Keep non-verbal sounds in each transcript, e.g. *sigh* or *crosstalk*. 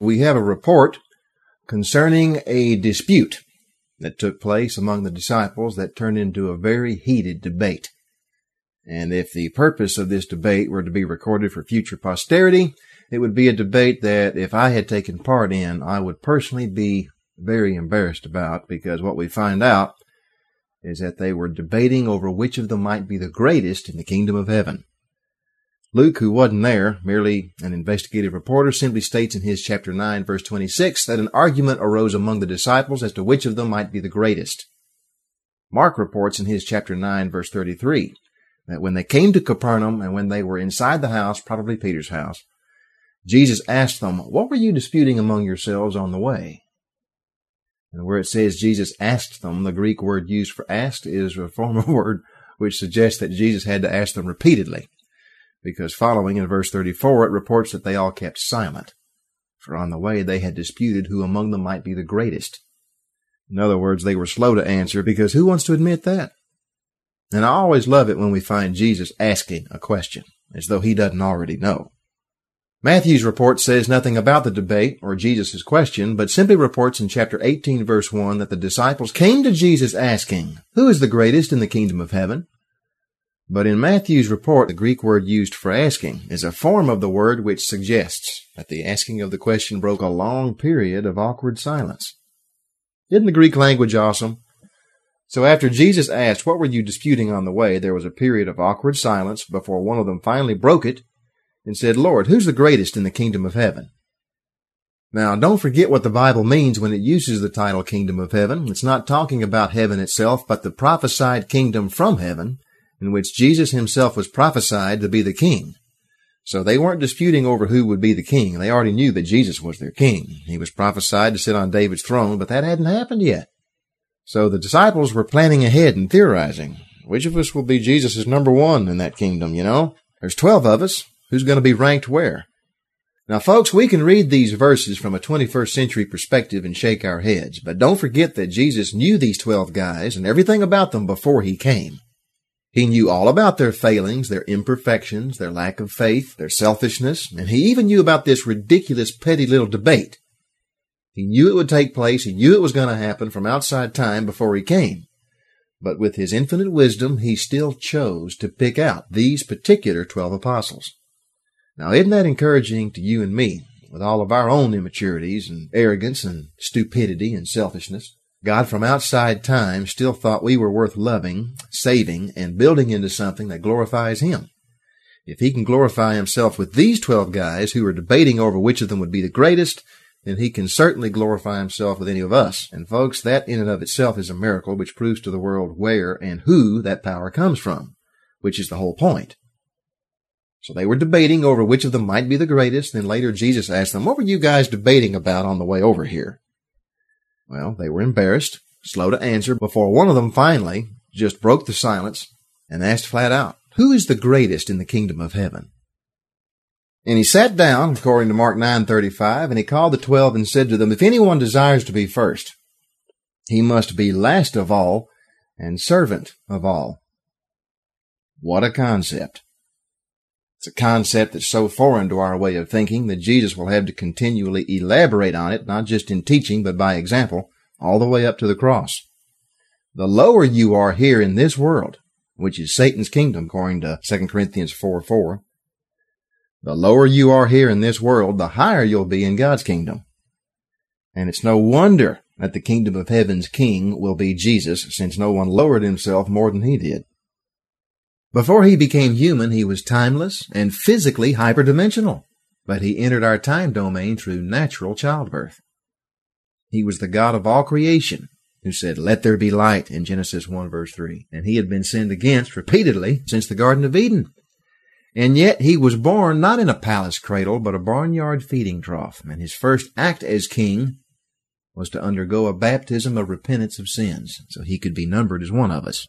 we have a report concerning a dispute that took place among the disciples that turned into a very heated debate. And if the purpose of this debate were to be recorded for future posterity, it would be a debate that if I had taken part in, I would personally be very embarrassed about because what we find out is that they were debating over which of them might be the greatest in the kingdom of heaven. Luke, who wasn't there, merely an investigative reporter, simply states in his chapter 9, verse 26, that an argument arose among the disciples as to which of them might be the greatest. Mark reports in his chapter 9, verse 33, that when they came to Capernaum and when they were inside the house, probably Peter's house, Jesus asked them, What were you disputing among yourselves on the way? And where it says Jesus asked them, the Greek word used for asked is a form of *laughs* word which suggests that Jesus had to ask them repeatedly because following in verse 34 it reports that they all kept silent, for on the way they had disputed who among them might be the greatest. In other words, they were slow to answer because who wants to admit that? And I always love it when we find Jesus asking a question, as though he doesn't already know. Matthew's report says nothing about the debate or Jesus' question, but simply reports in chapter 18 verse 1 that the disciples came to Jesus asking, Who is the greatest in the kingdom of heaven? But in Matthew's report, the Greek word used for asking is a form of the word which suggests that the asking of the question broke a long period of awkward silence. Isn't the Greek language awesome? So after Jesus asked, What were you disputing on the way? there was a period of awkward silence before one of them finally broke it and said, Lord, who's the greatest in the kingdom of heaven? Now, don't forget what the Bible means when it uses the title kingdom of heaven. It's not talking about heaven itself, but the prophesied kingdom from heaven in which Jesus himself was prophesied to be the king. So they weren't disputing over who would be the king. They already knew that Jesus was their king. He was prophesied to sit on David's throne, but that hadn't happened yet. So the disciples were planning ahead and theorizing. Which of us will be Jesus' number one in that kingdom, you know? There's 12 of us. Who's going to be ranked where? Now, folks, we can read these verses from a 21st century perspective and shake our heads, but don't forget that Jesus knew these 12 guys and everything about them before he came. He knew all about their failings, their imperfections, their lack of faith, their selfishness, and he even knew about this ridiculous, petty little debate. He knew it would take place. He knew it was going to happen from outside time before he came. But with his infinite wisdom, he still chose to pick out these particular 12 apostles. Now, isn't that encouraging to you and me with all of our own immaturities and arrogance and stupidity and selfishness? God from outside time still thought we were worth loving, saving, and building into something that glorifies Him. If He can glorify Himself with these 12 guys who are debating over which of them would be the greatest, then He can certainly glorify Himself with any of us. And folks, that in and of itself is a miracle which proves to the world where and who that power comes from, which is the whole point. So they were debating over which of them might be the greatest. Then later Jesus asked them, what were you guys debating about on the way over here? Well, they were embarrassed, slow to answer, before one of them finally just broke the silence and asked flat out, Who is the greatest in the kingdom of heaven? And he sat down, according to Mark 9:35, and he called the twelve and said to them, If anyone desires to be first, he must be last of all and servant of all. What a concept. It's a concept that's so foreign to our way of thinking that Jesus will have to continually elaborate on it, not just in teaching, but by example, all the way up to the cross. The lower you are here in this world, which is Satan's kingdom, according to 2 Corinthians 4 4, the lower you are here in this world, the higher you'll be in God's kingdom. And it's no wonder that the kingdom of heaven's king will be Jesus, since no one lowered himself more than he did. Before he became human, he was timeless and physically hyperdimensional, but he entered our time domain through natural childbirth. He was the God of all creation who said, Let there be light in Genesis 1 verse 3. And he had been sinned against repeatedly since the Garden of Eden. And yet he was born not in a palace cradle, but a barnyard feeding trough. And his first act as king was to undergo a baptism of repentance of sins, so he could be numbered as one of us.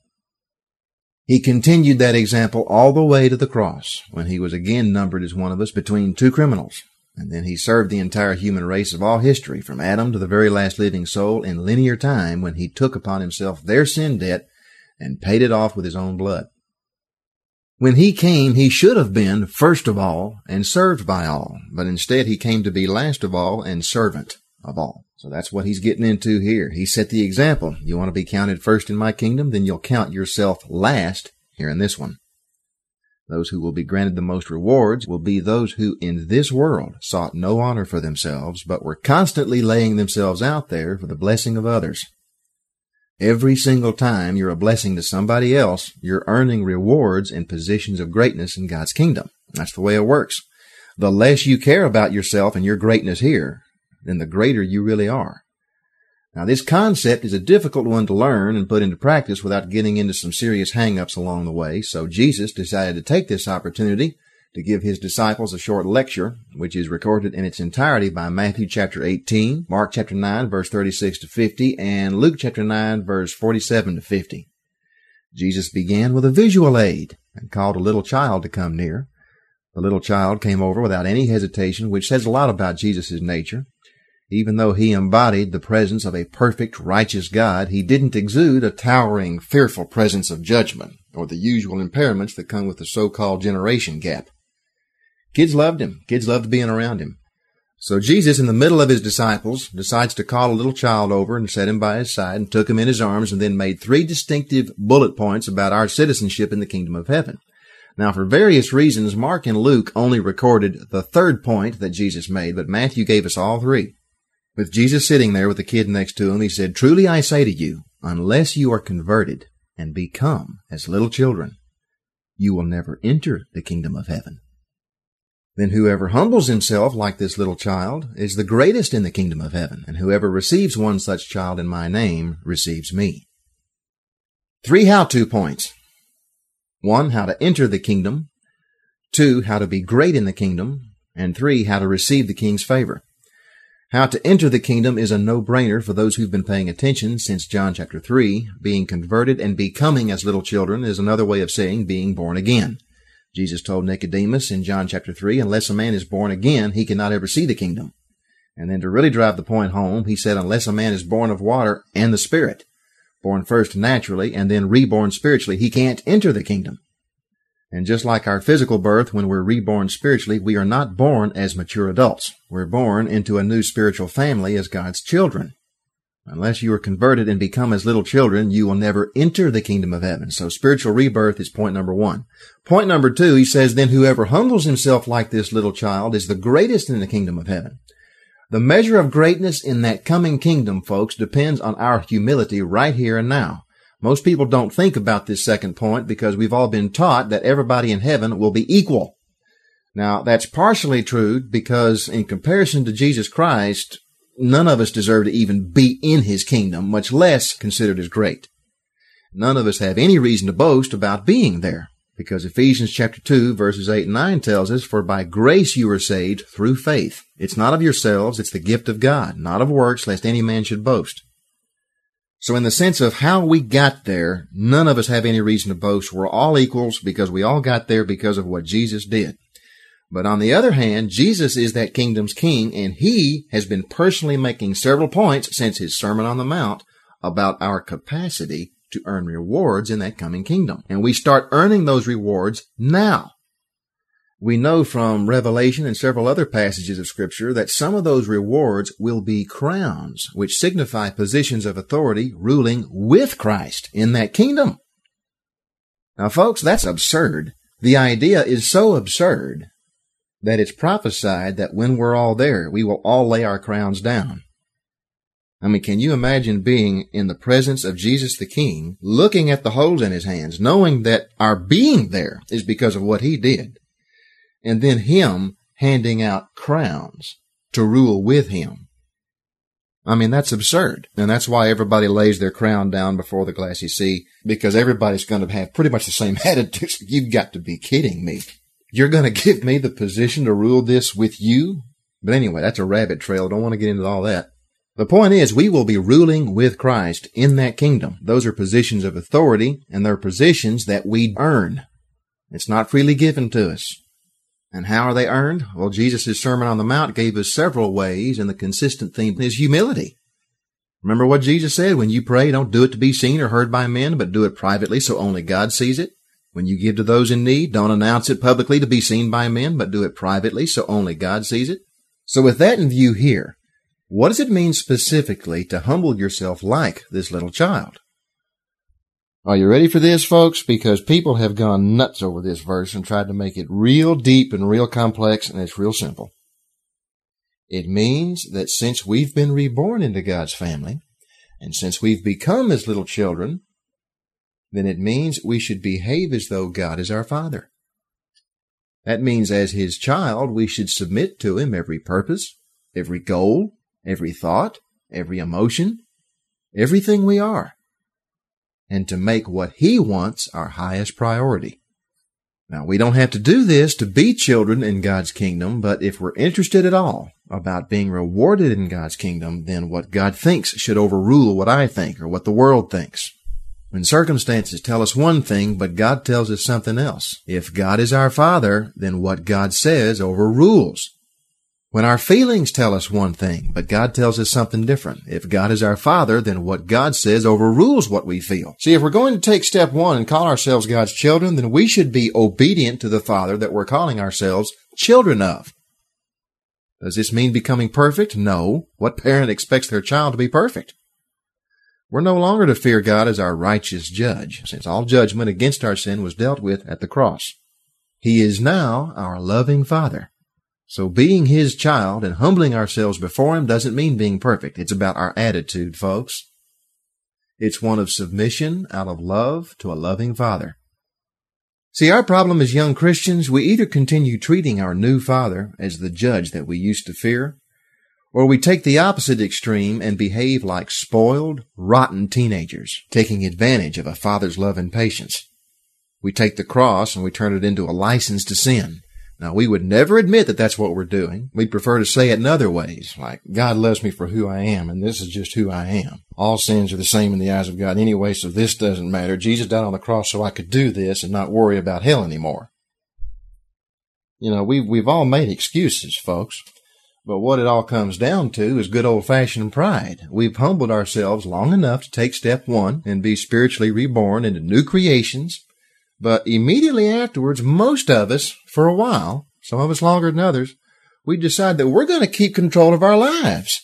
He continued that example all the way to the cross, when he was again numbered as one of us between two criminals. And then he served the entire human race of all history, from Adam to the very last living soul, in linear time when he took upon himself their sin debt and paid it off with his own blood. When he came, he should have been first of all and served by all, but instead he came to be last of all and servant of all. So that's what he's getting into here. He set the example. You want to be counted first in my kingdom, then you'll count yourself last here in this one. Those who will be granted the most rewards will be those who in this world sought no honor for themselves, but were constantly laying themselves out there for the blessing of others. Every single time you're a blessing to somebody else, you're earning rewards and positions of greatness in God's kingdom. That's the way it works. The less you care about yourself and your greatness here, then the greater you really are. Now, this concept is a difficult one to learn and put into practice without getting into some serious hang-ups along the way, so Jesus decided to take this opportunity to give his disciples a short lecture, which is recorded in its entirety by Matthew chapter 18, Mark chapter 9, verse 36 to 50, and Luke chapter 9, verse 47 to 50. Jesus began with a visual aid and called a little child to come near. The little child came over without any hesitation, which says a lot about Jesus' nature. Even though he embodied the presence of a perfect, righteous God, he didn't exude a towering, fearful presence of judgment or the usual impairments that come with the so-called generation gap. Kids loved him. Kids loved being around him. So Jesus, in the middle of his disciples, decides to call a little child over and set him by his side and took him in his arms and then made three distinctive bullet points about our citizenship in the kingdom of heaven. Now, for various reasons, Mark and Luke only recorded the third point that Jesus made, but Matthew gave us all three. With Jesus sitting there with the kid next to him, he said, Truly I say to you, unless you are converted and become as little children, you will never enter the kingdom of heaven. Then whoever humbles himself like this little child is the greatest in the kingdom of heaven, and whoever receives one such child in my name receives me. Three how-to points. One, how to enter the kingdom. Two, how to be great in the kingdom. And three, how to receive the king's favor. How to enter the kingdom is a no-brainer for those who've been paying attention since John chapter 3. Being converted and becoming as little children is another way of saying being born again. Jesus told Nicodemus in John chapter 3, unless a man is born again, he cannot ever see the kingdom. And then to really drive the point home, he said, unless a man is born of water and the Spirit, born first naturally and then reborn spiritually, he can't enter the kingdom. And just like our physical birth, when we're reborn spiritually, we are not born as mature adults. We're born into a new spiritual family as God's children. Unless you are converted and become as little children, you will never enter the kingdom of heaven. So spiritual rebirth is point number one. Point number two, he says, then whoever humbles himself like this little child is the greatest in the kingdom of heaven. The measure of greatness in that coming kingdom, folks, depends on our humility right here and now. Most people don't think about this second point because we've all been taught that everybody in heaven will be equal. Now, that's partially true because in comparison to Jesus Christ, none of us deserve to even be in his kingdom, much less considered as great. None of us have any reason to boast about being there because Ephesians chapter 2 verses 8 and 9 tells us, For by grace you are saved through faith. It's not of yourselves, it's the gift of God, not of works, lest any man should boast. So in the sense of how we got there, none of us have any reason to boast. We're all equals because we all got there because of what Jesus did. But on the other hand, Jesus is that kingdom's king and he has been personally making several points since his Sermon on the Mount about our capacity to earn rewards in that coming kingdom. And we start earning those rewards now. We know from Revelation and several other passages of scripture that some of those rewards will be crowns, which signify positions of authority ruling with Christ in that kingdom. Now folks, that's absurd. The idea is so absurd that it's prophesied that when we're all there, we will all lay our crowns down. I mean, can you imagine being in the presence of Jesus the King, looking at the holes in his hands, knowing that our being there is because of what he did? And then him handing out crowns to rule with him. I mean, that's absurd. And that's why everybody lays their crown down before the glassy sea, because everybody's going to have pretty much the same *laughs* attitude. You've got to be kidding me. You're going to give me the position to rule this with you? But anyway, that's a rabbit trail. Don't want to get into all that. The point is, we will be ruling with Christ in that kingdom. Those are positions of authority, and they're positions that we earn. It's not freely given to us. And how are they earned? Well, Jesus' Sermon on the Mount gave us several ways, and the consistent theme is humility. Remember what Jesus said? When you pray, don't do it to be seen or heard by men, but do it privately so only God sees it. When you give to those in need, don't announce it publicly to be seen by men, but do it privately so only God sees it. So with that in view here, what does it mean specifically to humble yourself like this little child? Are you ready for this, folks? Because people have gone nuts over this verse and tried to make it real deep and real complex, and it's real simple. It means that since we've been reborn into God's family, and since we've become as little children, then it means we should behave as though God is our Father. That means as His child, we should submit to Him every purpose, every goal, every thought, every emotion, everything we are, and to make what He wants our highest priority. Now, we don't have to do this to be children in God's kingdom, but if we're interested at all about being rewarded in God's kingdom, then what God thinks should overrule what I think or what the world thinks. When circumstances tell us one thing, but God tells us something else. If God is our Father, then what God says overrules. When our feelings tell us one thing, but God tells us something different. If God is our Father, then what God says overrules what we feel. See, if we're going to take step one and call ourselves God's children, then we should be obedient to the Father that we're calling ourselves children of. Does this mean becoming perfect? No. What parent expects their child to be perfect? We're no longer to fear God as our righteous judge, since all judgment against our sin was dealt with at the cross. He is now our loving Father. So being His child and humbling ourselves before Him doesn't mean being perfect. It's about our attitude, folks. It's one of submission out of love to a loving Father. See, our problem as young Christians, we either continue treating our new Father as the judge that we used to fear, or we take the opposite extreme and behave like spoiled, rotten teenagers, taking advantage of a father's love and patience. We take the cross and we turn it into a license to sin. Now, we would never admit that that's what we're doing. We'd prefer to say it in other ways, like, God loves me for who I am, and this is just who I am. All sins are the same in the eyes of God anyway, so this doesn't matter. Jesus died on the cross so I could do this and not worry about hell anymore. You know, we've, we've all made excuses, folks. But what it all comes down to is good old fashioned pride. We've humbled ourselves long enough to take step one and be spiritually reborn into new creations. But immediately afterwards, most of us, for a while, some of us longer than others, we decide that we're going to keep control of our lives.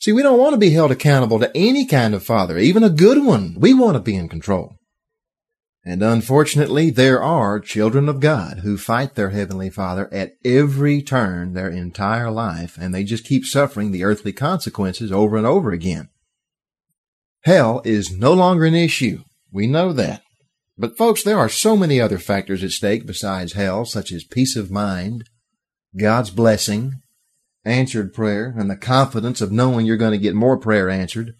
See, we don't want to be held accountable to any kind of father, even a good one. We want to be in control. And unfortunately, there are children of God who fight their Heavenly Father at every turn their entire life, and they just keep suffering the earthly consequences over and over again. Hell is no longer an issue. We know that. But folks, there are so many other factors at stake besides hell, such as peace of mind, God's blessing, answered prayer, and the confidence of knowing you're going to get more prayer answered.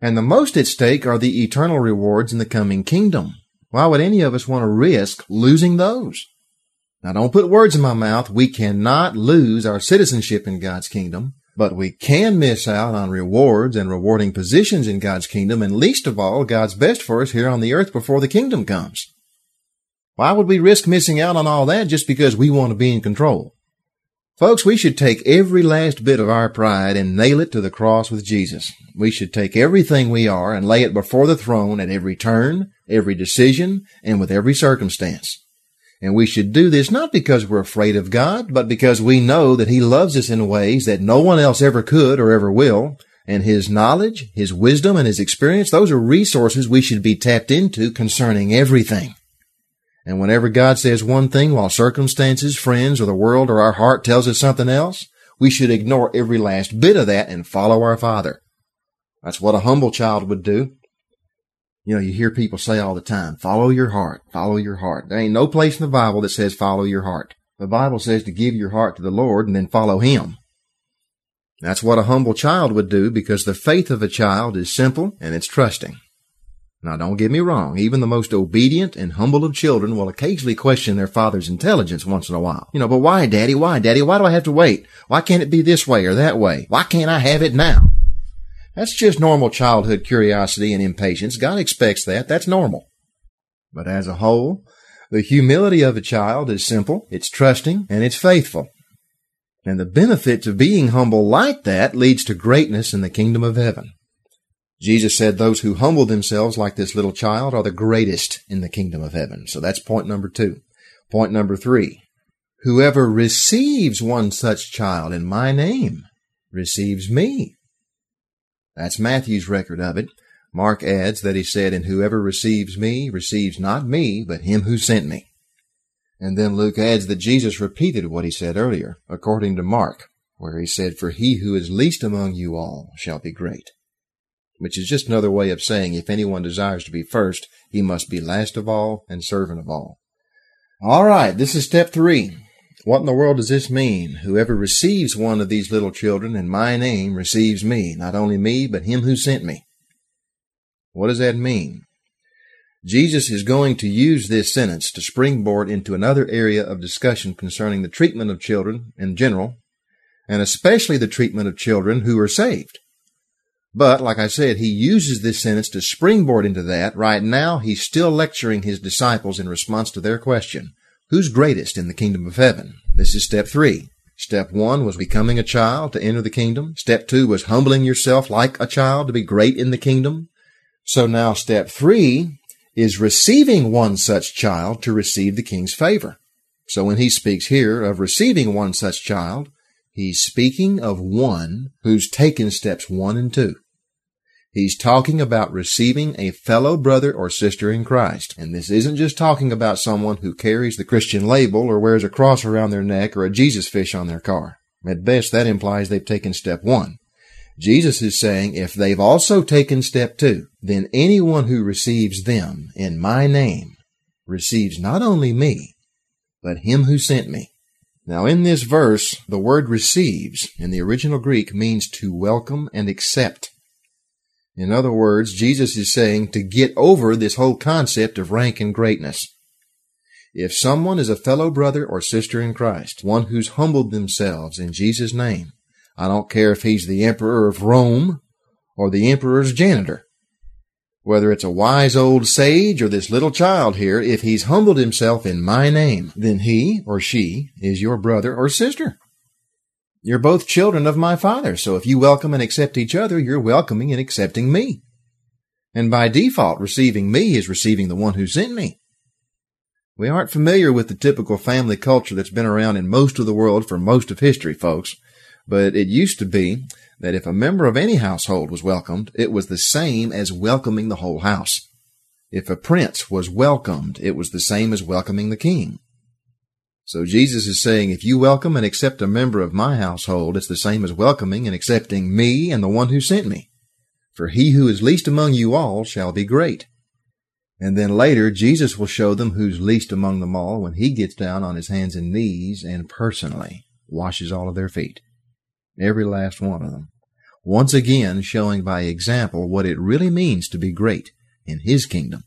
And the most at stake are the eternal rewards in the coming kingdom. Why would any of us want to risk losing those? Now don't put words in my mouth. We cannot lose our citizenship in God's kingdom, but we can miss out on rewards and rewarding positions in God's kingdom, and least of all, God's best for us here on the earth before the kingdom comes. Why would we risk missing out on all that just because we want to be in control? Folks, we should take every last bit of our pride and nail it to the cross with Jesus. We should take everything we are and lay it before the throne at every turn, every decision, and with every circumstance. And we should do this not because we're afraid of God, but because we know that He loves us in ways that no one else ever could or ever will. And His knowledge, His wisdom, and His experience, those are resources we should be tapped into concerning everything. And whenever God says one thing while circumstances, friends, or the world or our heart tells us something else, we should ignore every last bit of that and follow our Father. That's what a humble child would do. You know, you hear people say all the time, follow your heart, follow your heart. There ain't no place in the Bible that says follow your heart. The Bible says to give your heart to the Lord and then follow Him. That's what a humble child would do because the faith of a child is simple and it's trusting. Now, don't get me wrong. Even the most obedient and humble of children will occasionally question their father's intelligence once in a while. You know, but why, daddy? Why, daddy? Why do I have to wait? Why can't it be this way or that way? Why can't I have it now? That's just normal childhood curiosity and impatience. God expects that. That's normal. But as a whole, the humility of a child is simple, it's trusting, and it's faithful. And the benefits of being humble like that leads to greatness in the kingdom of heaven. Jesus said those who humble themselves like this little child are the greatest in the kingdom of heaven. So that's point number two. Point number three. Whoever receives one such child in my name receives me. That's Matthew's record of it. Mark adds that he said, And whoever receives me receives not me, but him who sent me. And then Luke adds that Jesus repeated what he said earlier, according to Mark, where he said, For he who is least among you all shall be great. Which is just another way of saying if anyone desires to be first, he must be last of all and servant of all. All right, this is step three. What in the world does this mean? Whoever receives one of these little children in my name receives me, not only me, but him who sent me. What does that mean? Jesus is going to use this sentence to springboard into another area of discussion concerning the treatment of children in general, and especially the treatment of children who are saved. But, like I said, he uses this sentence to springboard into that. Right now, he's still lecturing his disciples in response to their question, Who's greatest in the kingdom of heaven? This is step three. Step one was becoming a child to enter the kingdom. Step two was humbling yourself like a child to be great in the kingdom. So now step three is receiving one such child to receive the king's favor. So when he speaks here of receiving one such child, he's speaking of one who's taken steps one and two. He's talking about receiving a fellow brother or sister in Christ. And this isn't just talking about someone who carries the Christian label or wears a cross around their neck or a Jesus fish on their car. At best, that implies they've taken step one. Jesus is saying if they've also taken step two, then anyone who receives them in my name receives not only me, but him who sent me. Now in this verse, the word receives in the original Greek means to welcome and accept. In other words, Jesus is saying to get over this whole concept of rank and greatness. If someone is a fellow brother or sister in Christ, one who's humbled themselves in Jesus' name, I don't care if he's the emperor of Rome or the emperor's janitor. Whether it's a wise old sage or this little child here, if he's humbled himself in my name, then he or she is your brother or sister. You're both children of my Father, so if you welcome and accept each other, you're welcoming and accepting me. And by default, receiving me is receiving the one who sent me. We aren't familiar with the typical family culture that's been around in most of the world for most of history, folks. But it used to be that if a member of any household was welcomed, it was the same as welcoming the whole house. If a prince was welcomed, it was the same as welcoming the king. So Jesus is saying, if you welcome and accept a member of my household, it's the same as welcoming and accepting me and the one who sent me. For he who is least among you all shall be great. And then later, Jesus will show them who's least among them all when he gets down on his hands and knees and personally washes all of their feet every last one of them. Once again showing by example what it really means to be great in His kingdom.